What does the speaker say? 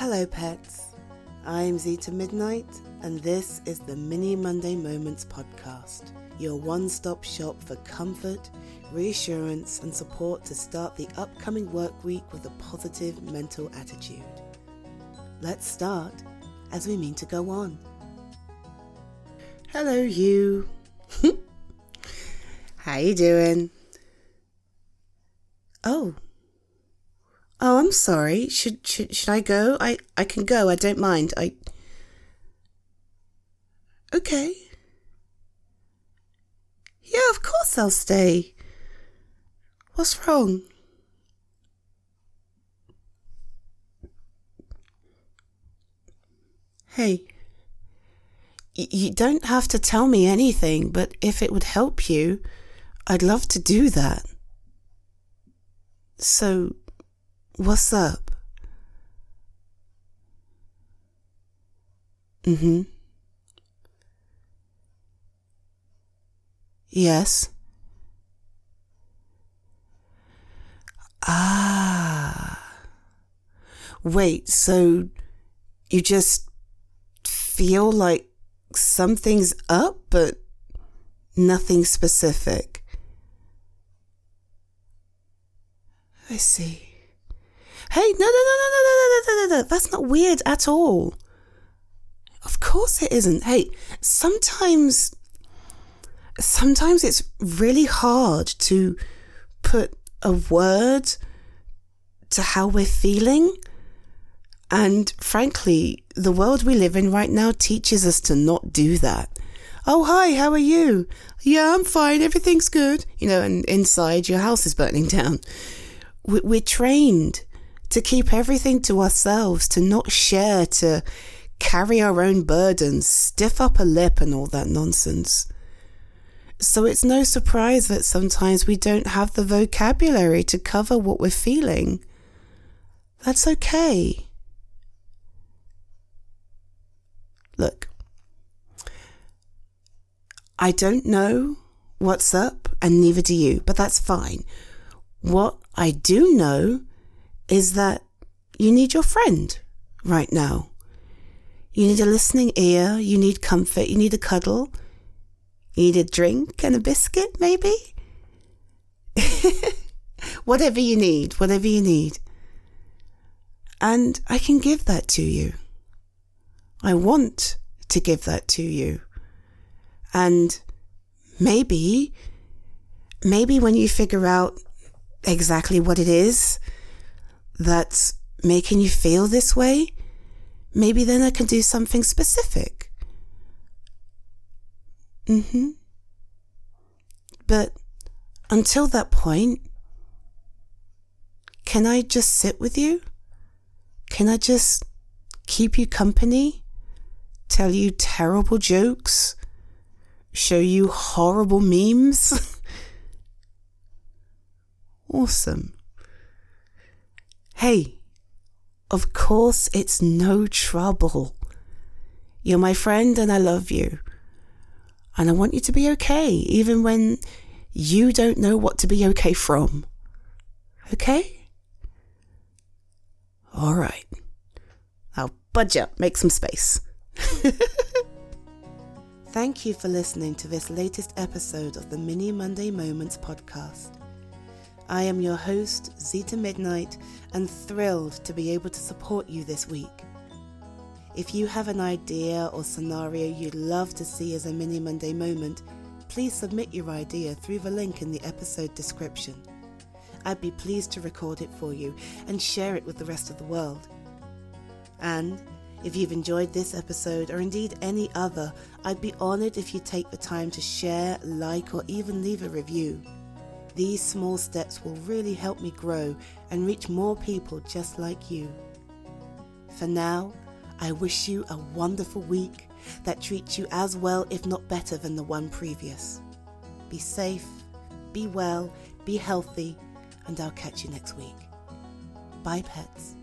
Hello, pets. I'm Zita Midnight, and this is the Mini Monday Moments podcast, your one stop shop for comfort, reassurance, and support to start the upcoming work week with a positive mental attitude. Let's start as we mean to go on. Hello, you. How you doing? Oh. Oh, I'm sorry. Should should should I go? I I can go. I don't mind. I Okay. Yeah, of course I'll stay. What's wrong? Hey. You don't have to tell me anything, but if it would help you, I'd love to do that. So, what's up? Mm hmm. Yes. Ah. Wait, so you just feel like something's up, but nothing specific? I see. Hey, no, no, no, no, no, no, no, no, no, no. That's not weird at all. Of course it isn't. Hey, sometimes, sometimes it's really hard to put a word to how we're feeling. And frankly, the world we live in right now teaches us to not do that. Oh, hi, how are you? Yeah, I'm fine, everything's good. You know, and inside your house is burning down. We're trained to keep everything to ourselves, to not share, to carry our own burdens, stiff upper lip, and all that nonsense. So it's no surprise that sometimes we don't have the vocabulary to cover what we're feeling. That's okay. Look, I don't know what's up, and neither do you, but that's fine. What I do know is that you need your friend right now. You need a listening ear, you need comfort, you need a cuddle, you need a drink and a biscuit, maybe? whatever you need, whatever you need. And I can give that to you. I want to give that to you. And maybe, maybe when you figure out exactly what it is that's making you feel this way, maybe then I can do something specific. Mm-hmm. But until that point, can I just sit with you? Can I just keep you company? Tell you terrible jokes? Show you horrible memes? awesome. Of course it's no trouble. You're my friend and I love you. And I want you to be okay, even when you don't know what to be okay from. Okay? All right. Now budge up, make some space. Thank you for listening to this latest episode of the Mini Monday Moments podcast. I am your host, Zita Midnight, and thrilled to be able to support you this week. If you have an idea or scenario you'd love to see as a Mini Monday moment, please submit your idea through the link in the episode description. I'd be pleased to record it for you and share it with the rest of the world. And if you've enjoyed this episode or indeed any other, I'd be honoured if you take the time to share, like, or even leave a review. These small steps will really help me grow and reach more people just like you. For now, I wish you a wonderful week that treats you as well, if not better, than the one previous. Be safe, be well, be healthy, and I'll catch you next week. Bye, pets.